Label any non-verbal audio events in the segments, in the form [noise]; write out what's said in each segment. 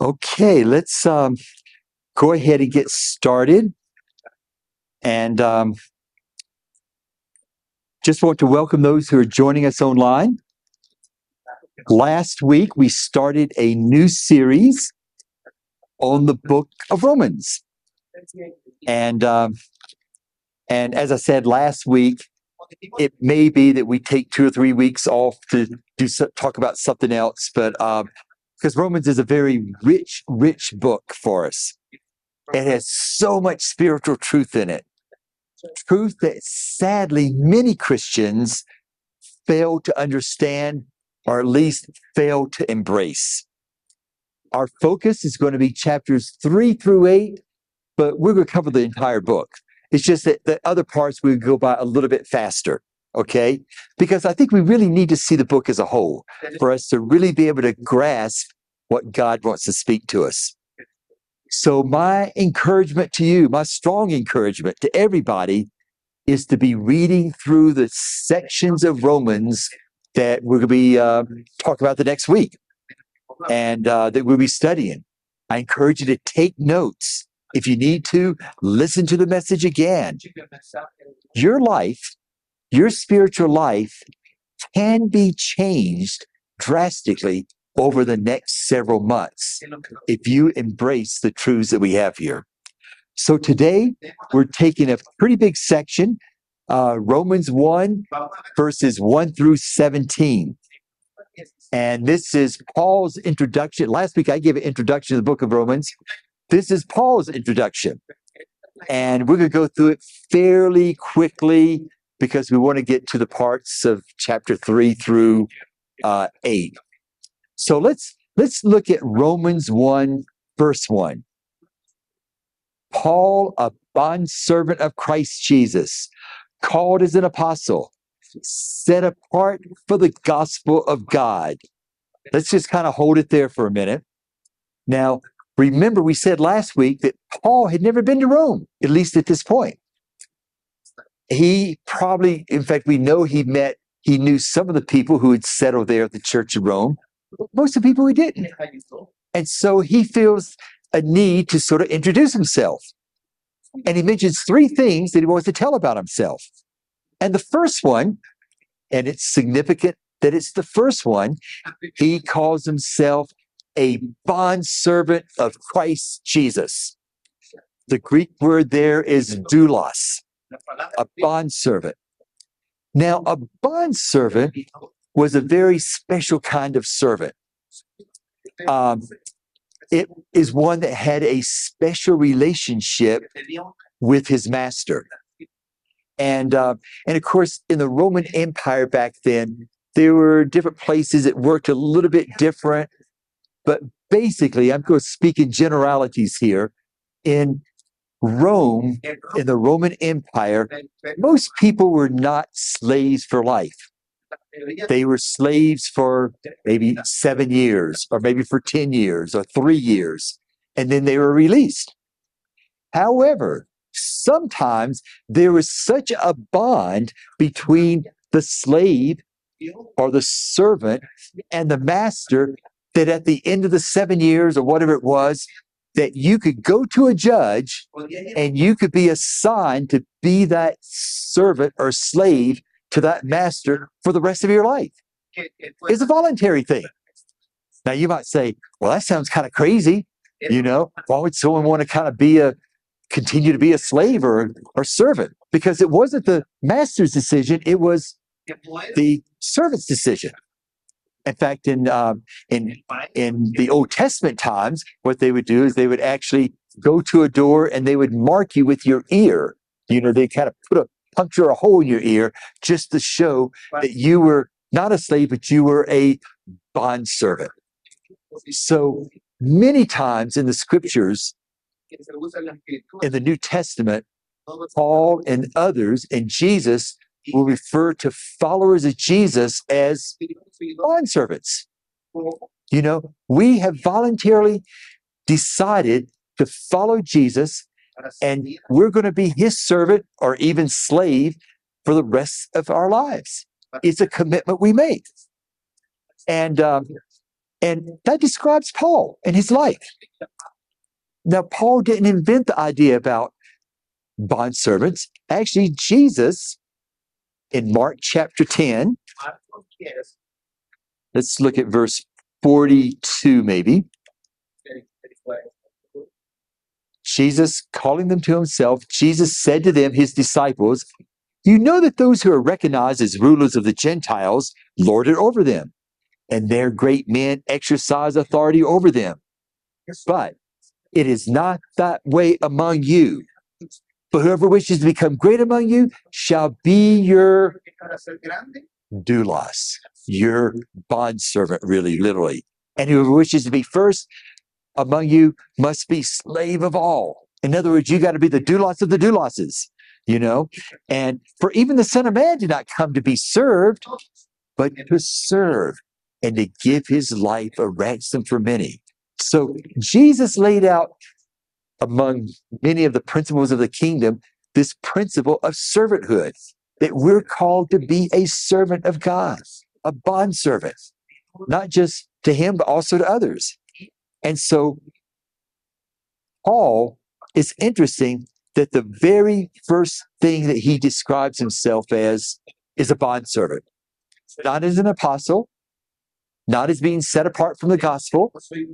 Okay, let's um, go ahead and get started. And um, just want to welcome those who are joining us online. Last week, we started a new series on the book of Romans. And um, and as I said last week, it may be that we take two or three weeks off to do so, talk about something else, but um, because Romans is a very rich, rich book for us. It has so much spiritual truth in it. Truth that sadly many Christians fail to understand or at least fail to embrace. Our focus is going to be chapters three through eight, but we're going to cover the entire book. It's just that the other parts we go by a little bit faster. Okay. Because I think we really need to see the book as a whole for us to really be able to grasp what God wants to speak to us. So, my encouragement to you, my strong encouragement to everybody is to be reading through the sections of Romans that we're going to be uh, talking about the next week and uh, that we'll be studying. I encourage you to take notes. If you need to, listen to the message again. Your life, your spiritual life can be changed drastically over the next several months if you embrace the truths that we have here. So today we're taking a pretty big section, uh, Romans 1, verses 1 through 17. And this is Paul's introduction. Last week I gave an introduction to the book of Romans. This is Paul's introduction. And we're going to go through it fairly quickly because we want to get to the parts of chapter 3 through uh, 8. So let's let's look at Romans 1 verse 1. Paul, a bondservant of Christ Jesus, called as an apostle, set apart for the gospel of God. Let's just kind of hold it there for a minute. Now, remember, we said last week that Paul had never been to Rome, at least at this point. He probably, in fact, we know he met, he knew some of the people who had settled there at the Church of Rome. Most of the people he didn't. And so he feels a need to sort of introduce himself. And he mentions three things that he wants to tell about himself. And the first one, and it's significant that it's the first one, he calls himself a bondservant of Christ Jesus. The Greek word there is doulos, a bondservant. Now, a bondservant was a very special kind of servant. Um, it is one that had a special relationship with his master. And uh, and of course, in the Roman Empire back then, there were different places that worked a little bit different. But basically, I'm going to speak in generalities here. In Rome, in the Roman Empire, most people were not slaves for life. They were slaves for maybe seven years, or maybe for 10 years, or three years, and then they were released. However, sometimes there was such a bond between the slave or the servant and the master that at the end of the seven years or whatever it was, that you could go to a judge and you could be assigned to be that servant or slave to that master for the rest of your life. It's a voluntary thing. Now you might say, well, that sounds kind of crazy. You know, [laughs] why would someone want to kind of be a continue to be a slave or or servant? Because it wasn't the master's decision; it was the servant's decision. In fact, in um, in in the Old Testament times, what they would do is they would actually go to a door and they would mark you with your ear. You know, they kind of put a puncture a hole in your ear just to show that you were not a slave, but you were a bond servant. So many times in the scriptures, in the New Testament, Paul and others and Jesus will refer to followers of Jesus as bond servants. You know, we have voluntarily decided to follow Jesus and we're going to be his servant or even slave for the rest of our lives. It's a commitment we make. And um, And that describes Paul and his life. Now, Paul didn't invent the idea about bond servants. Actually, Jesus in Mark chapter 10, let's look at verse 42, maybe. Jesus calling them to himself, Jesus said to them, his disciples, You know that those who are recognized as rulers of the Gentiles lord it over them, and their great men exercise authority over them. But it is not that way among you. But whoever wishes to become great among you shall be your doulos, your bondservant, really, literally. And whoever wishes to be first among you must be slave of all. In other words, you got to be the doulos of the douloses, you know? And for even the Son of Man did not come to be served, but to serve and to give his life a ransom for many. So Jesus laid out among many of the principles of the kingdom this principle of servanthood that we're called to be a servant of God, a bond servant, not just to him, but also to others. And so, Paul is interesting that the very first thing that he describes himself as is a bond servant, not as an apostle, not as being set apart from the gospel.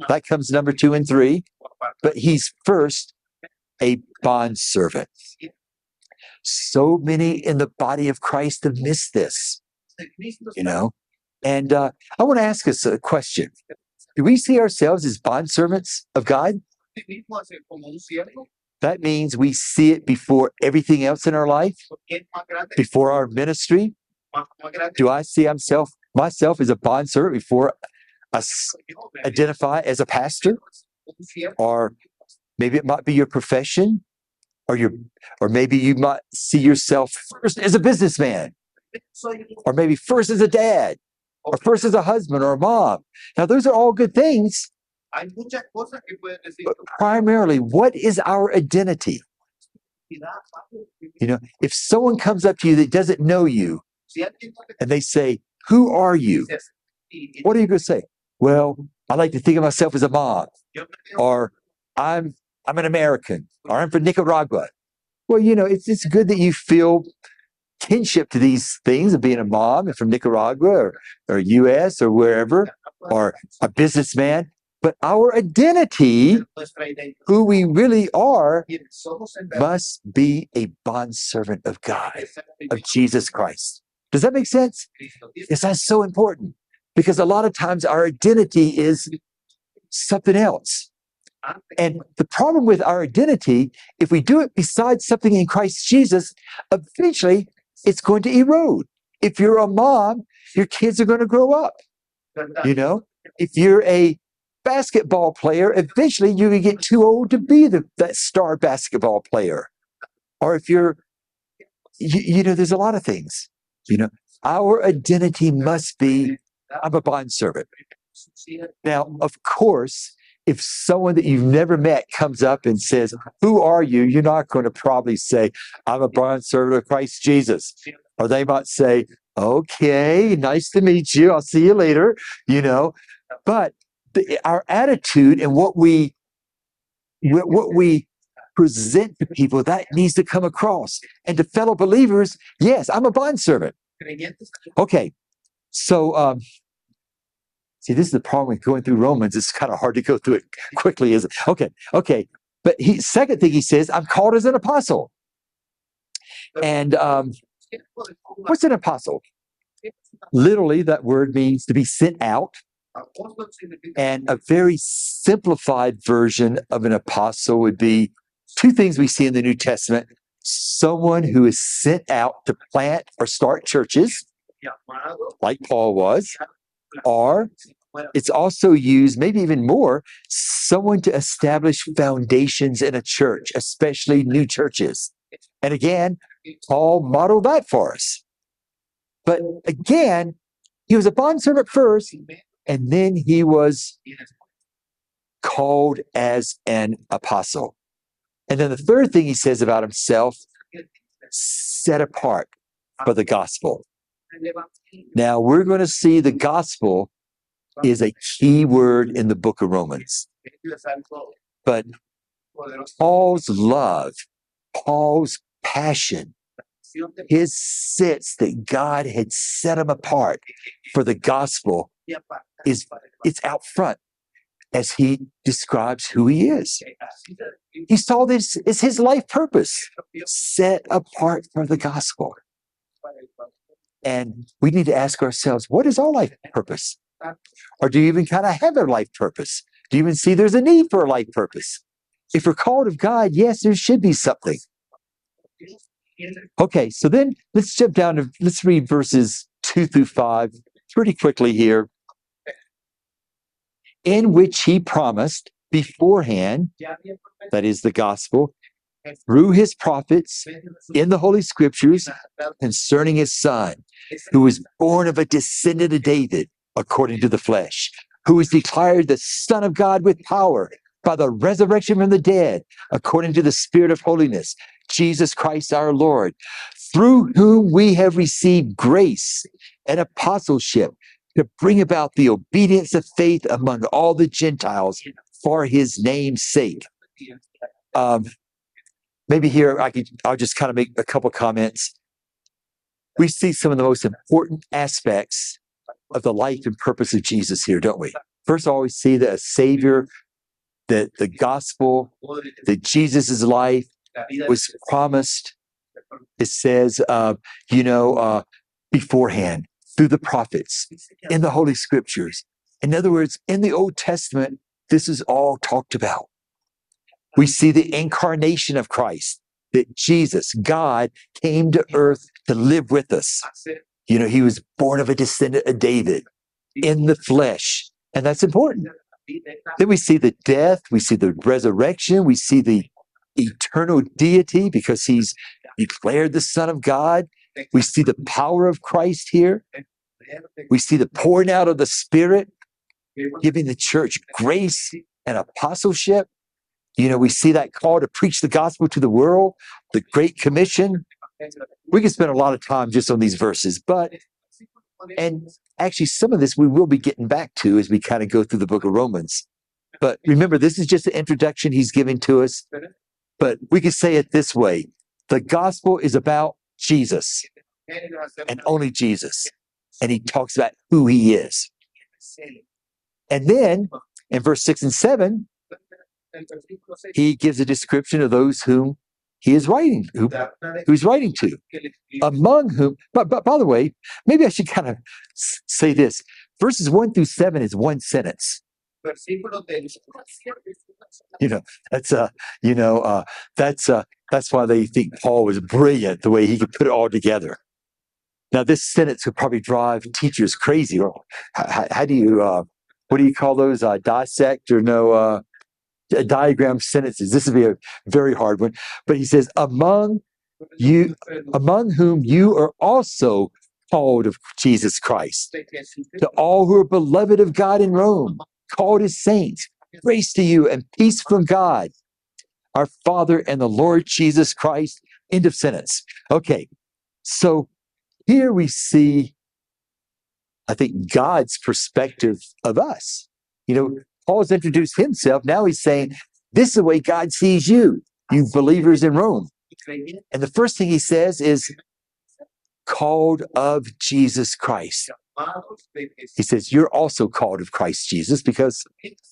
That comes number two and three, but he's first a bond servant. So many in the body of Christ have missed this, you know. And uh, I want to ask us a question Do we see ourselves as bond servants of God? That means we see it before everything else in our life, before our ministry. Do I see myself myself as a bond servant before I identify as a pastor? Or maybe it might be your profession, or your or maybe you might see yourself first as a businessman, or maybe first as a dad, or first as a husband or a mom. Now those are all good things, but primarily, what is our identity? You know, if someone comes up to you that doesn't know you and they say, Who are you? conoce, y- y What are you going to say? Well, I like to think of myself as a mom, yo me veo or I'm I'm an American, or I'm from Nicaragua. Well, you know, it's it's good that you feel kinship to these things of being a mom and from Nicaragua or, or US or wherever, or a businessman. But our identity, who we really are, Quienes somos en verdad, must be a bondservant of God, of Jesus Christ. Does that make sense? Yes, that's so important because a lot of times our identity is something else. And the problem with our identity, if we do it besides something in Christ Jesus, eventually it's going to erode. If you're a mom, your kids are going to grow up. You know, if you're a basketball player, eventually going to get too old to be the, that star basketball player. Or if you're, you, you know, there's a lot of things. You know, our identity must be I'm a bond servant. Now, of course, if someone that you've never met comes up and says, Who are you? You're not going to probably say, I'm a bond servant of Christ Jesus. Or they might say, Okay, nice to meet you. I'll see you later, you know. But the, our attitude and what we what we present to people that needs to come across. And to fellow believers, yes, I'm a bond servant. Okay. So um see this is the problem with going through Romans. It's kind of hard to go through it quickly, is it? Okay, okay. But he second thing he says, I'm called as an apostle. And um what's an apostle? Literally, that word means to be sent out. And a very simplified version of an apostle would be two things we see in the New Testament someone who is sent out to plant or start churches, like Paul was, or it's also used, maybe even more, someone to establish foundations in a church, especially new churches. And again, Paul modeled that for us. But again, he was a bondservant first, and then he was called as an apostle. And then the third thing he says about himself, set apart for the gospel. Now we're going to see the gospel is a key word in the book of Romans. But. Paul's love, Paul's passion, his sense that God had set him apart for the gospel, is- it's out front as he describes who he is. He saw this as his life purpose, set apart for the gospel. And we need to ask ourselves, what is our life purpose? Or do you even kind of have a life purpose? Do you even see there's a need for a life purpose? If we're called of God, yes, there should be something. Okay, so then let's jump down to let's read verses two through five pretty quickly here, in which he promised beforehand, that is the gospel, through his prophets in the Holy Scriptures concerning his son, who was born of a descendant of David according to the flesh, who was declared the Son of God with power by the resurrection from the dead according to the Spirit of holiness, Jesus Christ our Lord, through whom we have received grace and apostleship to bring about the obedience of faith among all the Gentiles for his name's sake. Um, maybe here I could I'll just kind of make a couple comments. We see some of the most important aspects of the life and purpose of Jesus here, don't we? First of all, we see that a savior, that the gospel, that Jesus' life was promised. It says, uh, you know, uh, beforehand through the prophets in the Holy Scriptures. In other words, in the Old Testament, this is all talked about. We see the incarnation of Christ, that Jesus, God, came to earth to live with us. You know, he was born of a descendant of David in the flesh. And that's important. Then we see the death, we see the resurrection, we see the eternal deity because he's declared the Son of God. We see the power of Christ here. We see the pouring out of the Spirit, giving the church grace and apostleship. You know, we see that call to preach the gospel to the world, the Great Commission. We can spend a lot of time just on these verses, but and actually some of this we will be getting back to as we kind of go through the book of Romans. But remember, this is just an introduction he's giving to us. But we could say it this way the gospel is about Jesus and only Jesus. And he talks about who he is. And then in verse six and seven, he gives a description of those whom he is writing, who, he's writing to, among whom, but, but by the way, maybe I should kind of say this. Verses one through seven is one sentence. You know, that's uh, you know, uh, that's uh, that's why they think Paul was brilliant the way he could put it all together. Now, this sentence could probably drive teachers crazy. Or how, how do you, uh, what do you call those? Uh, dissect or no? Uh, di- diagram sentences. This would be a very hard one. But he says, among you, among whom you are also called of Jesus Christ, to all who are beloved of God in Rome, called as saints, grace to you and peace from God, our Father and the Lord Jesus Christ. End of sentence. Okay, so here we see, I think, God's perspective of us. You know, Paul's introduced himself. Now he's saying, This is the way God sees you, you believers in Rome. And the first thing he says is, called of Jesus Christ. He says, You're also called of Christ Jesus because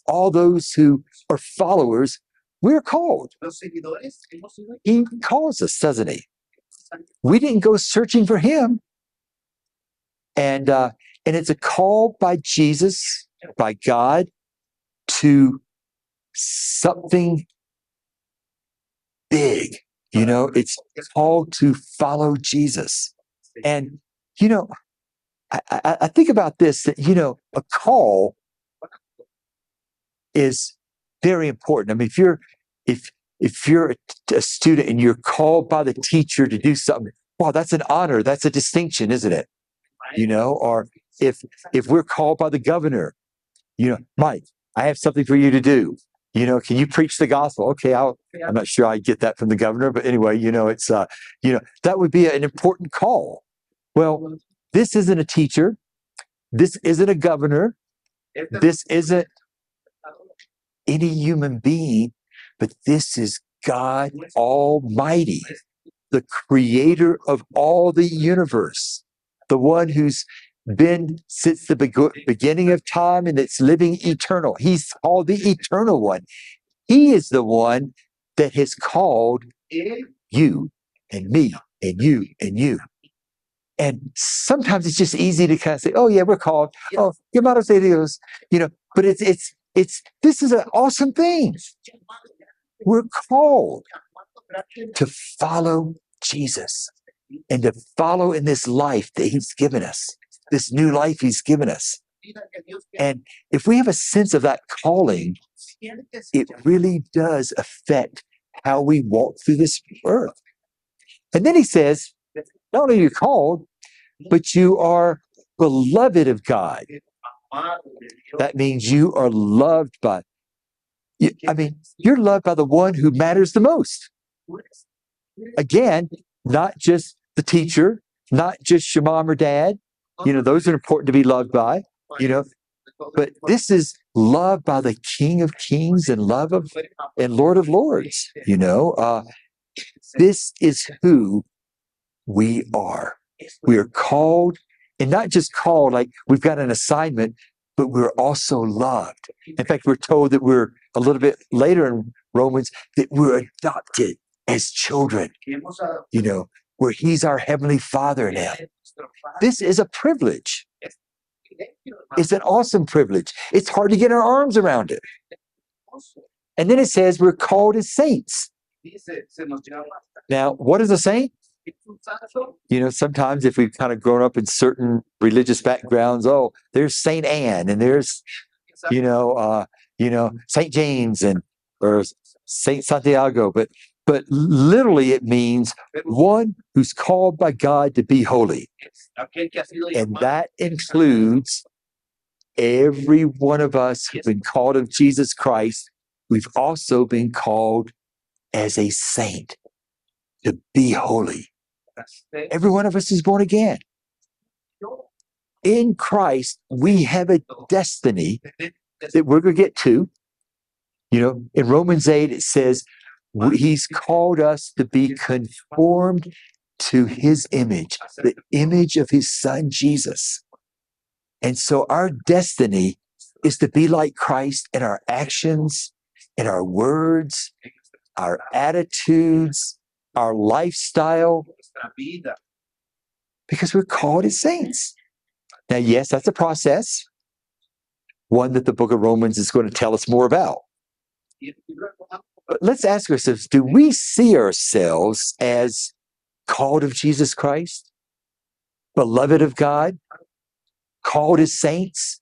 all those who are followers, we're called. He calls us, doesn't he? We didn't go searching for him. And uh, and it's a call by Jesus, by God, to something big. You know, it's called to follow Jesus. And you know, I, I, I think about this that you know, a call is very important. I mean, if you're if if you're a, a student and you're called by the teacher to do something, wow, that's an honor. That's a distinction, isn't it? You know, or if if we're called by the governor, you know, Mike, I have something for you to do. You know, can you preach the gospel? Okay, I'll I'm not sure I get that from the governor, but anyway, you know, it's uh, you know, that would be an important call. Well, this isn't a teacher. This isn't a governor. This isn't any human being, but this is God Almighty, the creator of all the universe, the one who's been since the beginning of time and it's living eternal. He's called the eternal one. He is the one that has called you and me and you and you. And sometimes it's just easy to kind of say, "Oh yeah, we're called. Oh, your llamados de Dios," you know. But it's it's it's this is an awesome thing. We're called to follow Jesus and to follow in this life that He's given us, this new life He's given us. And if we have a sense of that calling, it really does affect how we walk through this earth. And then he says, not only are you called, but you are beloved of God. That means you are loved by, I mean, you're loved by the one who matters the most. Again, not just the teacher, not just your mom or dad. You know, those are important to be loved by, you know, but this is love by the King of Kings and love of and Lord of Lords. You know, uh, this is who we are. We are called, and not just called like we've got an assignment, but we're also loved. In fact, we're told that we're a little bit later in Romans that we're adopted as children. You know, where He's our heavenly Father now. This is a privilege. It's an awesome privilege. It's hard to get our arms around it. And then it says we're called as saints. Now, what is a saint? You know, sometimes if we've kind of grown up in certain religious backgrounds, oh, there's Saint Anne and there's, you know, uh, you know, Saint James and or Saint Santiago, but but literally it means one who's called by God to be holy. And that includes every one of us who've been called of Jesus Christ. We've also been called as a saint to be holy. Every one of us is born again. In Christ, we have a destiny that we're going to get to. You know, in Romans 8, it says, He's called us to be conformed to His image, the image of His Son, Jesus. And so our destiny is to be like Christ in our actions, in our words, our attitudes, our lifestyle, because we're called as saints. Now, yes, that's a process, one that the book of Romans is going to tell us more about. But let's ask ourselves do we see ourselves as called of Jesus Christ, beloved of God, called as saints?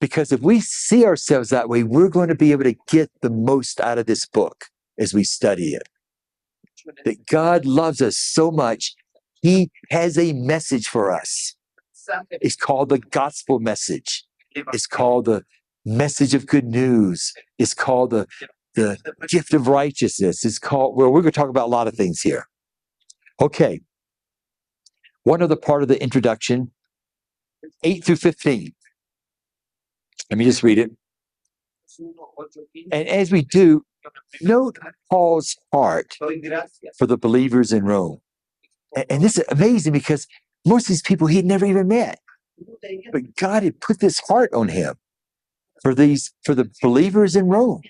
Because if we see ourselves that way, we're going to be able to get the most out of this book as we study it. That God loves us so much, He has a message for us. It's called the gospel message. It's called the message of good news. It's called the, the gift of righteousness. It's called, well, we're going to talk about a lot of things here. Okay. One other part of the introduction, 8 through 15. Let me just read it. And as we do, note Paul's heart for the believers in Rome. And, this is amazing because most of these people he'd never even met, but God had put this heart on him for these for the believers in Rome.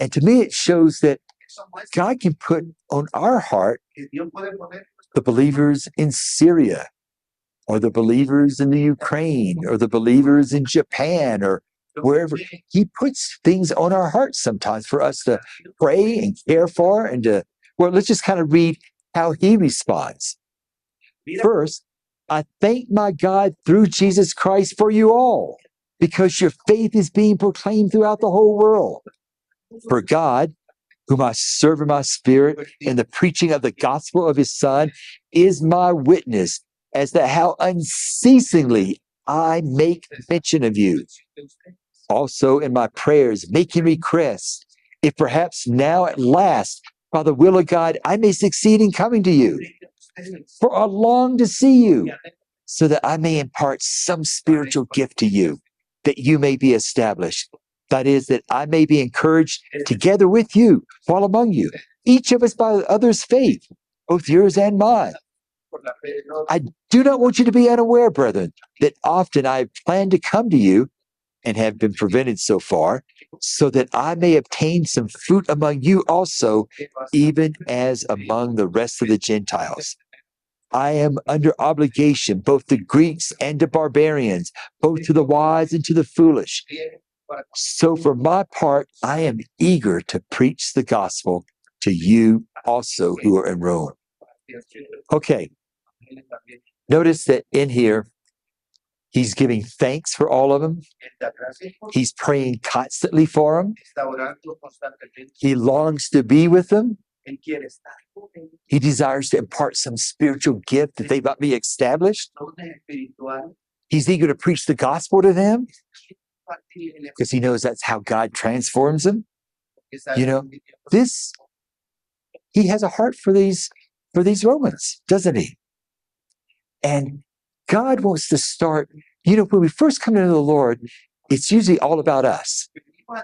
And to me, it shows that God can put on our heart the believers in Syria, or the believers in the Ukraine, or the believers in Japan, or wherever. He puts things on our hearts sometimes for us to pray and care for, and to well, let's just kind of read how he responds. First, I thank my God through Jesus Christ for you all, because your faith is being proclaimed throughout the whole world. For God, whom I serve in my spirit in the preaching of the gospel of his Son, is my witness as to how unceasingly I make mention of you. Also in my prayers, making requests, if perhaps now at last, by the will of God, I may succeed in coming to you. For I long to see you, so that I may impart some spiritual gift to you, that you may be established. That is, that I may be encouraged together with you while among you, each of us by the other's faith, both yours and mine. I do not want you to be unaware, brethren, that often I have planned to come to you and have been prevented so far, so that I may obtain some fruit among you also, even as among the rest of the Gentiles. I am under obligation both to Greeks and to barbarians, both to the wise and to the foolish. So, for my part, I am eager to preach the gospel to you also who are in Rome. Okay, notice that in here, he's giving thanks for all of them. He's praying constantly for them. He longs to be with them. He desires to impart some spiritual gift that they might be established. He's eager to preach the gospel to them because he knows that's how God transforms them. You know, This, he has a heart for these, for these Romans, doesn't he? And God wants to start, you know, when we first come into the Lord, it's usually all about us,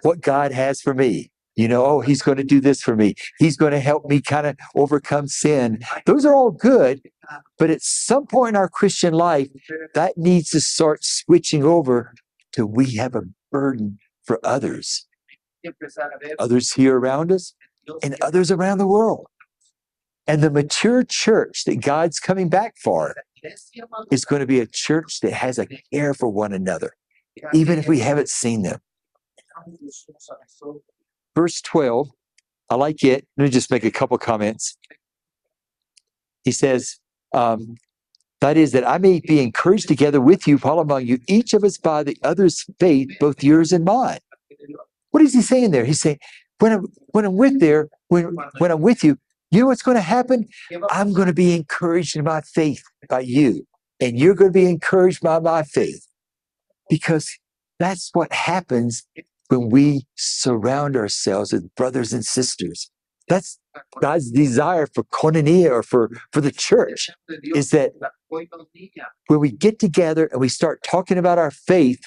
what God has for me. You know, oh, he's going to do this for me. He's going to help me kind of overcome sin. Those are all good. But at some point in our Christian life, that needs to start switching over to we have a burden for others, others here around us and others around the world. And the mature church that God's coming back for is going to be a church that has a care for one another, even if we haven't seen them. Verse 12, I like it. Let me just make a couple comments. He says, um, that is, that I may be encouraged together with you, while among you, each of us by the other's faith, both yours and mine. What is he saying there? He's saying, when I'm when I'm with there, when when I'm with you, you know what's going to happen? ¿Qué va a I'm going to be encouraged in my faith by you, and you're going to be encouraged by my faith, because that's what happens when we surround ourselves with brothers and sisters. That's? God's desire for koinonia or for for the church is that when we get together and we start talking about our faith,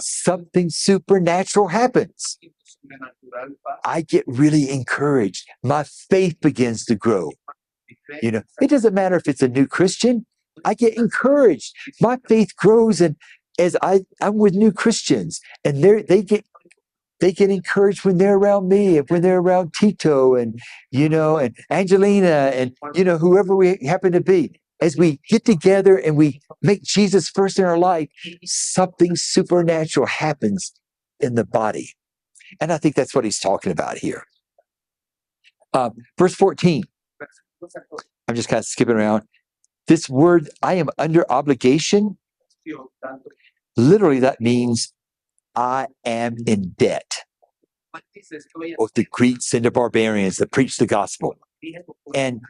something supernatural happens. I get really encouraged. My faith begins to grow. You know, it doesn't matter if it's a new Christian. I get encouraged. My faith grows, and as I I'm with new Christians, and they they get they get encouraged when they're around me, and when they're around Tito, and you know, and Angelina, and you know, whoever we happen to be. As we get together and we make Jesus first in our life, something supernatural happens in the body, and I think that's what he's talking about here. Um, verse fourteen. I'm just kind of skipping around. This word, I am under obligation, literally that means I am in debt. Both the Greeks and the barbarians that preach the gospel. And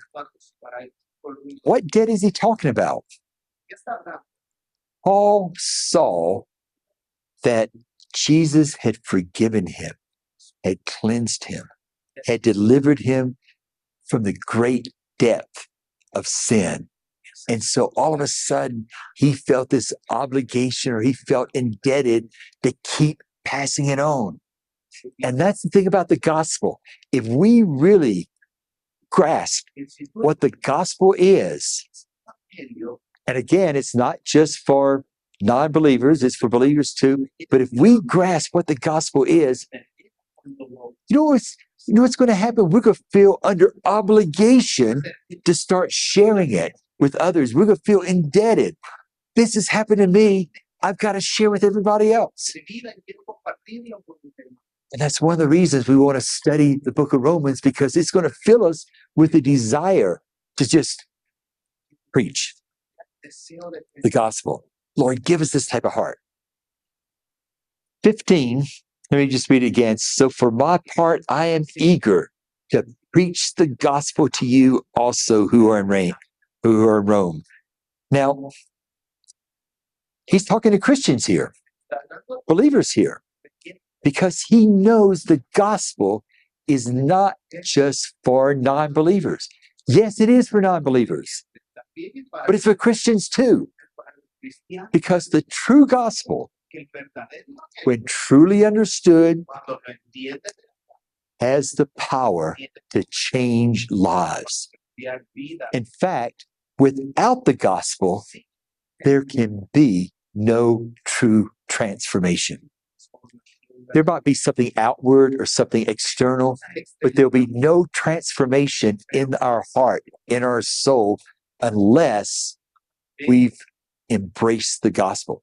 what debt is he talking about? Paul saw that Jesus had forgiven him, had cleansed him, had delivered him from the great depth of sin. And so all of a sudden, he felt this obligation or he felt indebted to keep passing it on. And that's the thing about the gospel. If we really grasp what the gospel is, and again, it's not just for non believers, it's for believers too. But if we grasp what the gospel is, you know what's, you know what's going to happen? We're going to feel under obligation to start sharing it with others. We're going to feel indebted. This has happened to me. I've got to share with everybody else. And that's one of the reasons we want to study the book of Romans because it's going to fill us with the desire to just preach the gospel. Lord, give us this type of heart. 15, let me just read it again. So, for my part, I am eager to preach the gospel to you also who are in Rome, who are in Rome. Now, he's talking to Christians here, believers here, because he knows the gospel is not just for non believers. Yes, it is for non believers, but it's for Christians too. Para los cristiano because the true gospel, que el verdadero evangelio, when truly understood, cuando lo entiende, has the power to change lives. que cambiar vida. In fact, without the gospel, there can be no true transformation. There might be something outward or something external, but there'll be no transformation in our heart, in our soul, unless we've embraced the gospel.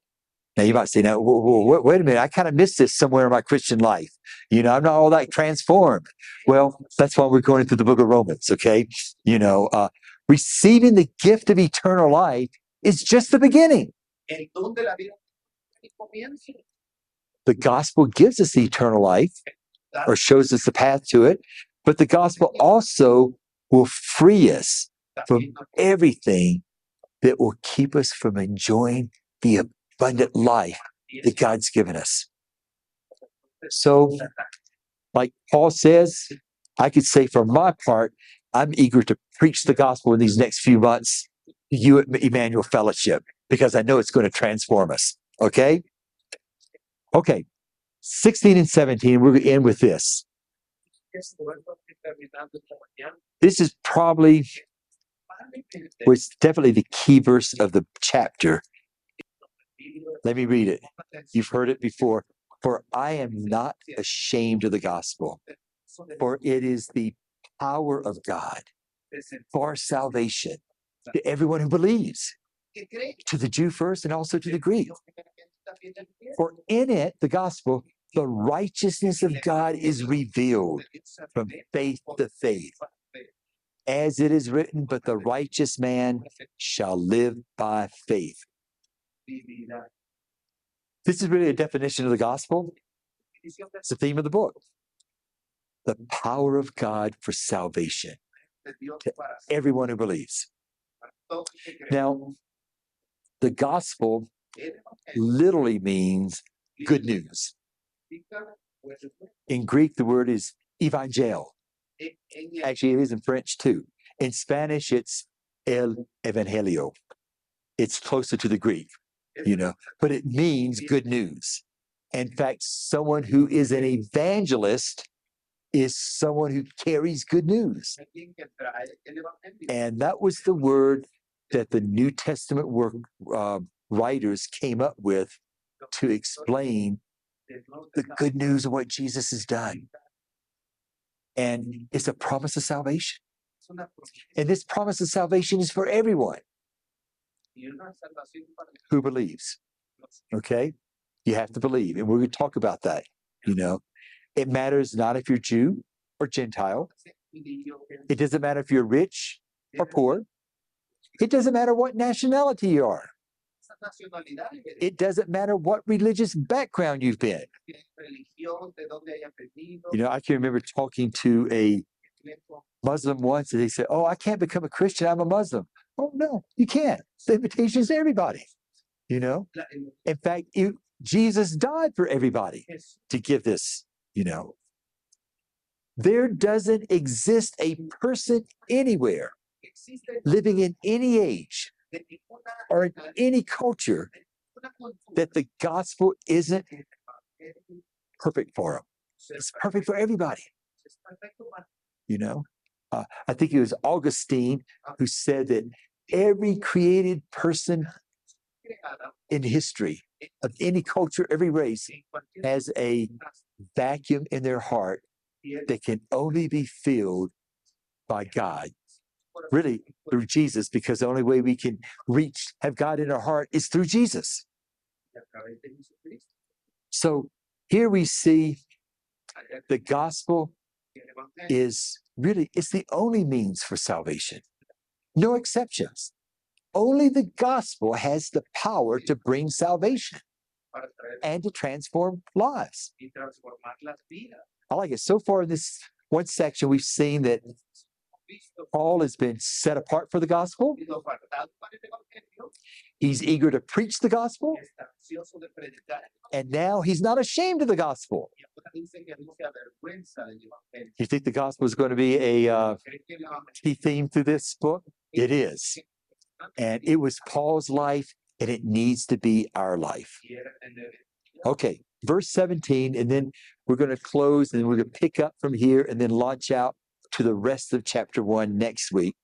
Now you might say, "Now, wh- wh- wh- wait a minute! I kind of missed this somewhere in my Christian life. You know, I'm not all that transformed." Well, that's why we're going through the Book of Romans. Okay, you know, uh, receiving the gift of eternal life is just the beginning. The gospel gives us eternal life, or shows us the path to it, but the gospel also will free us from everything that will keep us from enjoying the abundant life that God's given us. So, like Paul says, I could say for my part, I'm eager to preach the gospel in these next few months to you at Emmanuel Fellowship because I know it's going to transform us. Okay? Okay. 16 and 17, we're going to end with this. Esto es lo que terminando esta mañana. This is probably was [laughs] definitely the key verse of the chapter. Let me read it. You've heard it before. For I am not ashamed of the gospel, for it is the power of God for salvation to everyone who believes, to the Jew first and also to the Greek. también el griego. For in it, the gospel, the righteousness of God is revealed from faith to faith, as it is written, but the righteous man shall live by faith. This is really a definition of the gospel. It's the theme of the book. The power of God for salvation, to everyone who believes. todos los que creen. Now, the gospel literally means good news. In Greek, the word is evangel. En- en el- Actually, it is in French too. In Spanish, it's el evangelio. It's closer to the Greek, you know, but it means good news. In fact, someone who is an evangelist is someone who carries good news. alguien que trae el evangelio. And that was the word that the New Testament work uh, writers came up with to explain the good news of what Jesus has done. And it's a promise of salvation. And this promise of salvation is for everyone who believes. Okay. You have to believe. And we're going to talk about that. You know, it matters not if you're Jew or Gentile. It doesn't matter if you're rich or poor. It doesn't matter what nationality you are. It doesn't matter what religious background you've been. You know, I can remember talking to a Muslim once and they said, Oh, I can't become a Christian. I'm a Muslim. Oh, no, you can't. The invitation is to everybody. You know, in fact, Jesus died for everybody to give this, you know. There doesn't exist a person anywhere living in any age or in any culture that the gospel isn't perfect for them. It's perfect for everybody, you know. Uh, I think it was Augustine who said that every created person in history of any culture, every race has a vacuum in their heart that can only be filled by God, really through Jesus, because the only way we can reach, have God in our heart is through Jesus. a través de Jesucristo. So here we see the gospel is really, it's the only means for salvation. No exceptions. Only the gospel has the power to bring salvation and to transform lives. y transformar las vidas. I like it. So far in this one section, we've seen that Paul has been set apart for the gospel. He's eager to preach the gospel. And now he's not ashamed of the gospel. You think the gospel is going to be a uh, ¿Cree que el evangelio key theme through this book? It is. And it was Paul's life and it needs to be our life. Okay, verse 17, and then we're going to close and we're going to pick up from here and then launch out to the rest of chapter 1 next week.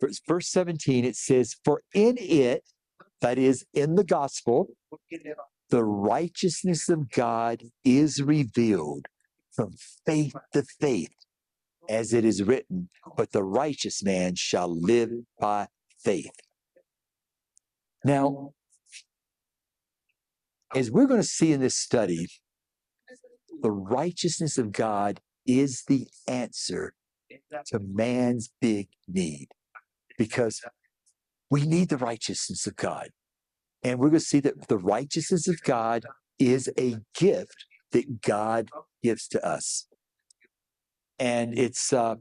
Verse, verse 17, it says, For in it, that is in the gospel, the righteousness of God is revealed from faith to faith, as it is written, but the righteous man shall live by faith. Now, as we're going to see in this study, the righteousness of God is the answer to man's big need because we need the righteousness of God. And we're going to see that the righteousness of God is a gift that God gives to us. And it's uh,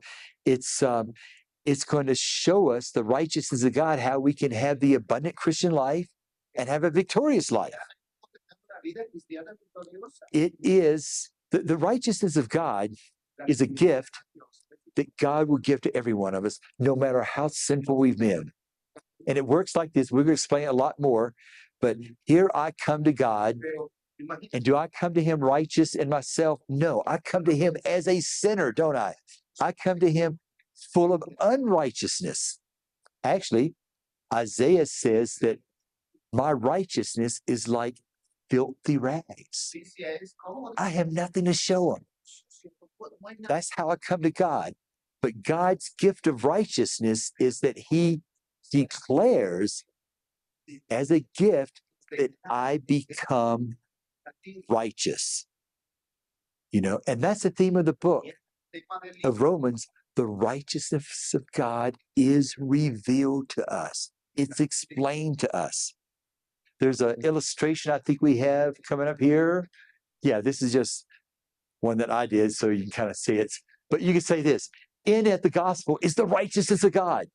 it's um, it's going to show us the righteousness of God, how we can have the abundant Christian life and have a victorious life. una vida cristiana victoriosa. It is the, the righteousness of God is a gift that God will give to every one of us, no matter how sinful we've been. And it works like this. We're going to explain a lot more, but here I come to God. And do I come to him righteous in myself? No, I come to him as a sinner, don't I? I come to him full of unrighteousness. Actually, Isaiah says that my righteousness is like filthy rags. I have nothing to show him. That's how I come to God. But God's gift of righteousness is that He declares as a gift that I become righteous. You know, and that's the theme of the book of Romans. The righteousness of God is revealed to us, it's explained to us. There's an illustration I think we have coming up here. Yeah, this is just one that I did, so you can kind of see it. But you can say this in it, the gospel is the righteousness of God.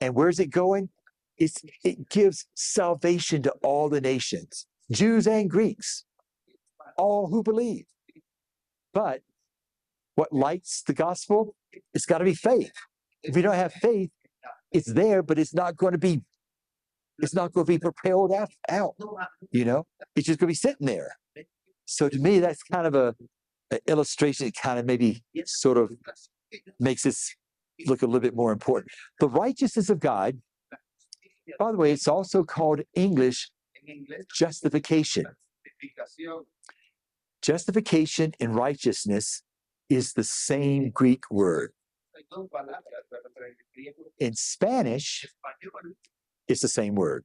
And where's it going? It's, it gives salvation to all the nations, Jews and Greeks, all who believe. But what lights the gospel? It's got to be faith. If you don't have faith, it's there, but it's not going to be, it's not going to be propelled out, out, you know, it's just going to be sitting there. So to me, that's kind of a, a illustration that kind of maybe sort of makes this look a little bit more important. The righteousness of God, by the way, it's also called English justification. Justification and righteousness is the same Greek word. In Spanish, it's the same word,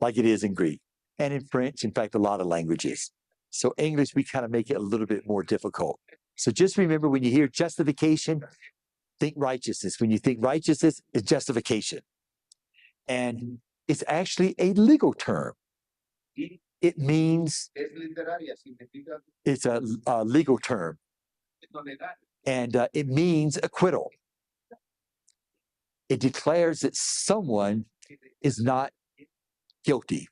like it is in Greek and in French, in fact, a lot of languages. So English, we kind of make it a little bit more difficult. So just remember when you hear justification, think righteousness. When you think righteousness, it's justification. And it's actually a legal term. It means es literaria, significa it's a, a legal term and uh, it means acquittal. It declares that someone is not guilty.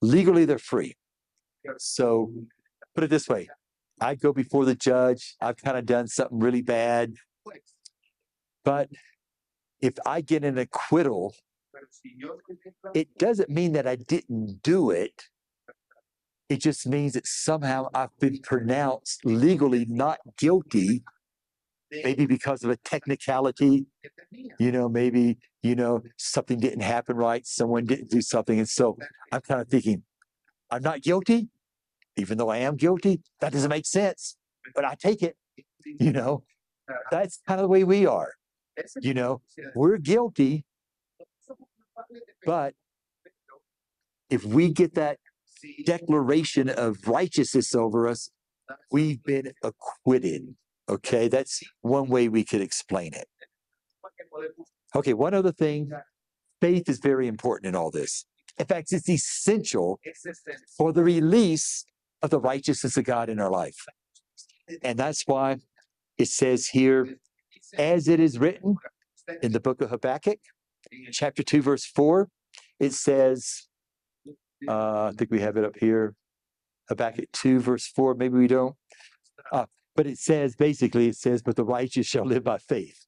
Legally, they're free. So put it this way I go before the judge, I've kind of done something really bad, but if I get an acquittal, it doesn't mean that I didn't do it. It just means that somehow I've been pronounced legally not guilty, maybe because of a technicality, you know, maybe, you know, something didn't happen right, someone didn't do something. And so I'm kind of thinking, I'm not guilty, even though I am guilty. That doesn't make sense, but I take it, you know, that's kind of the way we are. You know, we're guilty, but if we get that declaration of righteousness over us, we've been acquitted. Okay, that's one way we could explain it. Okay, one other thing faith is very important in all this. In fact, it's essential for the release of the righteousness of God in our life. And that's why it says here, as it is written in the book of Habakkuk, chapter 2, verse 4, it says, uh, I think we have it up here. Habakkuk 2, verse 4, maybe we don't. Uh, but it says, basically, it says, but the righteous shall live by faith.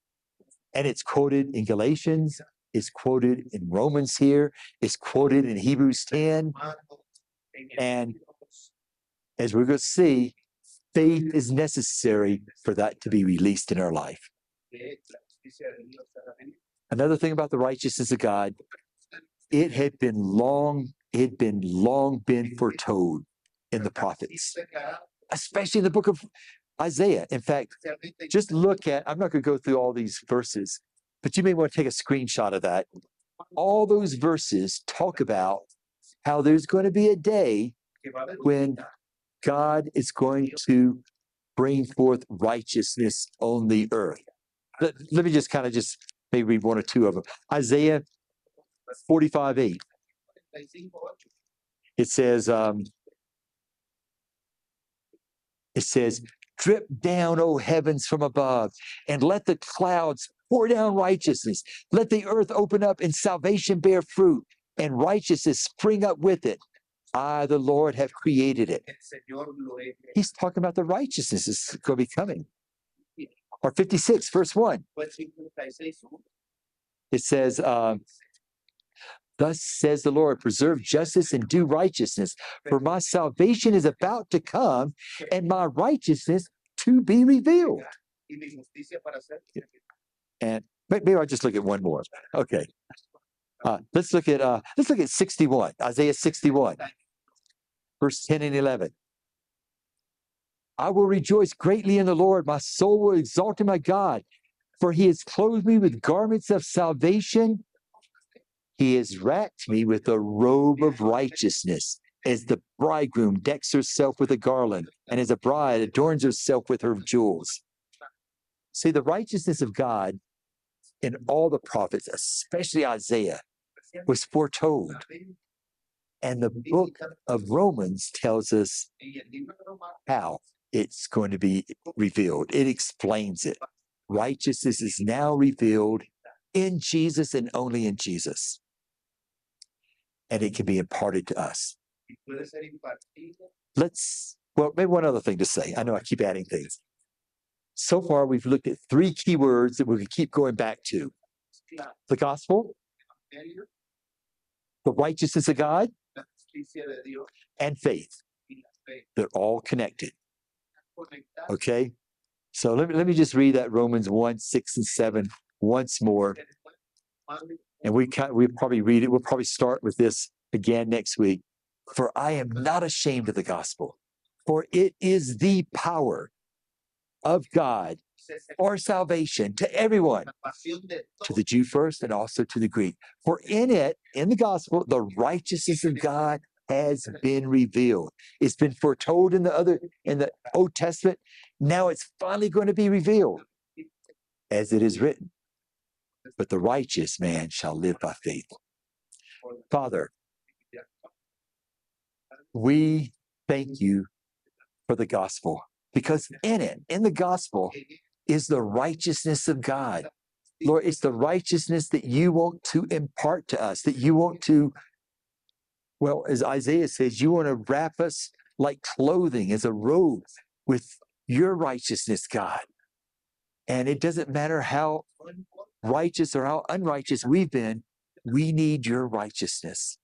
And it's quoted in Galatians it's quoted in Romans here, it's quoted in Hebrews 10. And As we're going to see, faith is necessary for that to be released in our life. Another thing about the righteousness of God, it had been long, it had been long been foretold in the prophets, especially in the book of Isaiah. In fact, just look at, I'm not going to go through all these verses, but you may want to take a screenshot of that. All those verses talk about how there's going to be a day when God is going to bring forth righteousness on the earth. Let, let me just kind of just maybe read one or two of them. Isaiah 45 8. It says, um, it says, drip down, O heavens from above, and let the clouds pour down righteousness. Let the earth open up and salvation bear fruit, and righteousness spring up with it. I, the Lord, have created it. He's talking about the righteousness is going to be coming. Or 56, verse 1. It says, um, Thus says the Lord, preserve justice and do righteousness, for my salvation is about to come and my righteousness to be revealed. And maybe I'll just look at one more. Okay. Uh, let's look at uh, let's look at 61, Isaiah 61, verse 10 and 11. I will rejoice greatly in the Lord. My soul will exalt in my God, for he has clothed me with garments of salvation. He has wrapped me with a robe of righteousness, as the bridegroom decks herself with a garland, and as a bride adorns herself with her jewels. See, the righteousness of God in all the prophets, especially Isaiah, was foretold. And the book of Romans tells us how it's going to be revealed. It explains it. Righteousness is now revealed in Jesus and only in Jesus. And it can be imparted to us. Let's, well, maybe one other thing to say. I know I keep adding things. So far, we've looked at three key words that we can keep going back to the gospel, the righteousness of God, and faith. They're all connected. Okay. So let me, let me just read that Romans 1, 6, and 7 once more. And we can we probably read it. We'll probably start with this again next week. For I am not ashamed of the gospel, for it is the power of God for salvation to everyone, to the Jew first and also to the Greek. For in it, in the gospel, the righteousness of God has been revealed. It's been foretold in the other in the Old Testament. Now it's finally going to be revealed, as it is written. But the righteous man shall live by faith. Father, we thank you for the gospel because in it, in the gospel, is the righteousness of God. Lord, it's the righteousness that you want to impart to us, that you want to, well, as Isaiah says, you want to wrap us like clothing, as a robe with your righteousness, God. And it doesn't matter how righteous or how unrighteous we've been, we need your righteousness.